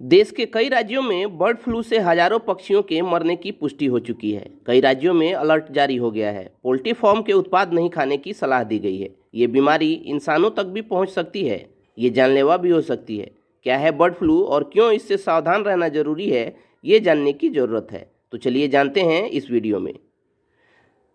देश के कई राज्यों में बर्ड फ्लू से हज़ारों पक्षियों के मरने की पुष्टि हो चुकी है। कई राज्यों में अलर्ट जारी हो गया है। पोल्ट्री फार्म के उत्पाद नहीं खाने की सलाह दी गई है। ये बीमारी इंसानों तक भी पहुँच सकती है। ये जानलेवा भी हो सकती है। क्या है बर्ड फ्लू और क्यों इससे सावधान रहना ज़रूरी है, ये जानने की ज़रूरत है। तो चलिए जानते हैं इस वीडियो में।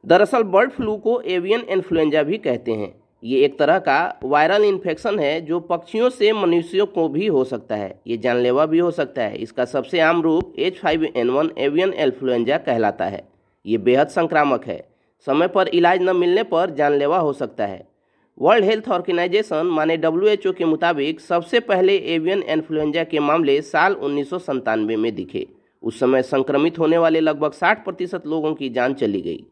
दरअसल बर्ड फ्लू को एवियन इन्फ्लुएंजा भी कहते हैं। ये एक तरह का वायरल इन्फेक्शन है जो पक्षियों से मनुष्यों को भी हो सकता है। ये जानलेवा भी हो सकता है। इसका सबसे आम रूप H five N one avian influenza कहलाता है। ये बेहद संक्रामक है। समय पर इलाज न मिलने पर जानलेवा हो सकता है। वर्ल्ड हेल्थ ऑर्गेनाइजेशन माने WHO के मुताबिक सबसे पहले एवियन इन्फ्लुएंजा के मामले साल उन्नीस में दिखे। उस समय संक्रमित होने वाले लगभग 60 प्रतिशत लोगों की जान चली गई।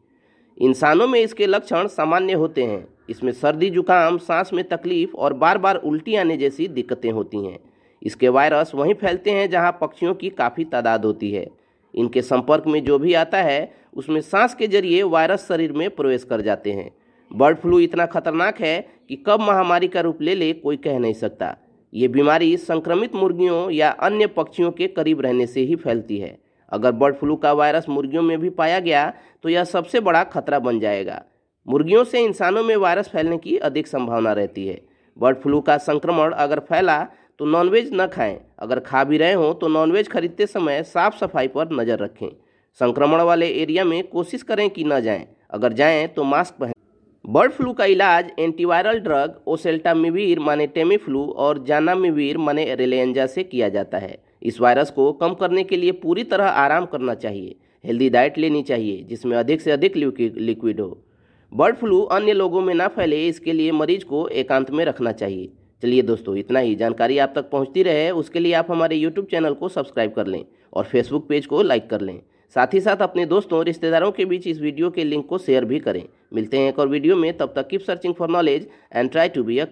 इंसानों में इसके लक्षण सामान्य होते हैं। इसमें सर्दी, जुकाम, सांस में तकलीफ़ और बार बार उल्टी आने जैसी दिक्कतें होती हैं। इसके वायरस वहीं फैलते हैं जहाँ पक्षियों की काफ़ी तादाद होती है। इनके संपर्क में जो भी आता है, उसमें सांस के ज़रिए वायरस शरीर में प्रवेश कर जाते हैं। बर्ड फ्लू इतना खतरनाक है कि कब महामारी का रूप ले ले कोई कह नहीं सकता। ये बीमारी संक्रमित मुर्गियों या अन्य पक्षियों के करीब रहने से ही फैलती है। अगर बर्ड फ्लू का वायरस मुर्गियों में भी पाया गया तो यह सबसे बड़ा खतरा बन जाएगा। मुर्गियों से इंसानों में वायरस फैलने की अधिक संभावना रहती है। बर्ड फ्लू का संक्रमण अगर फैला तो नॉनवेज न खाएँ। अगर खा भी रहे हों तो नॉनवेज खरीदते समय साफ़ सफ़ाई पर नज़र रखें। संक्रमण वाले एरिया में कोशिश करें कि न जाएँ। अगर जाएँ तो मास्क पहन। बर्ड फ्लू का इलाज एंटीवायरल ड्रग ओसेल्टामिवीर माने टेमीफ्लू और जानामिवीर माने रेलेंजा से किया जाता है। इस वायरस को कम करने के लिए पूरी तरह आराम करना चाहिए। हेल्दी डाइट लेनी चाहिए, जिसमें अधिक से अधिक लिक्विड हो। बर्ड फ्लू अन्य लोगों में ना फैले, इसके लिए मरीज़ को एकांत में रखना चाहिए। चलिए दोस्तों, इतना ही। जानकारी आप तक पहुँचती रहे, उसके लिए आप हमारे यूट्यूब चैनल को सब्सक्राइब कर लें और फेसबुक पेज को लाइक कर लें। साथ ही साथ अपने दोस्तों और रिश्तेदारों के बीच इस वीडियो के लिंक को शेयर भी करें। मिलते हैं एक और वीडियो में। तब तक keep searching for knowledge and try to be a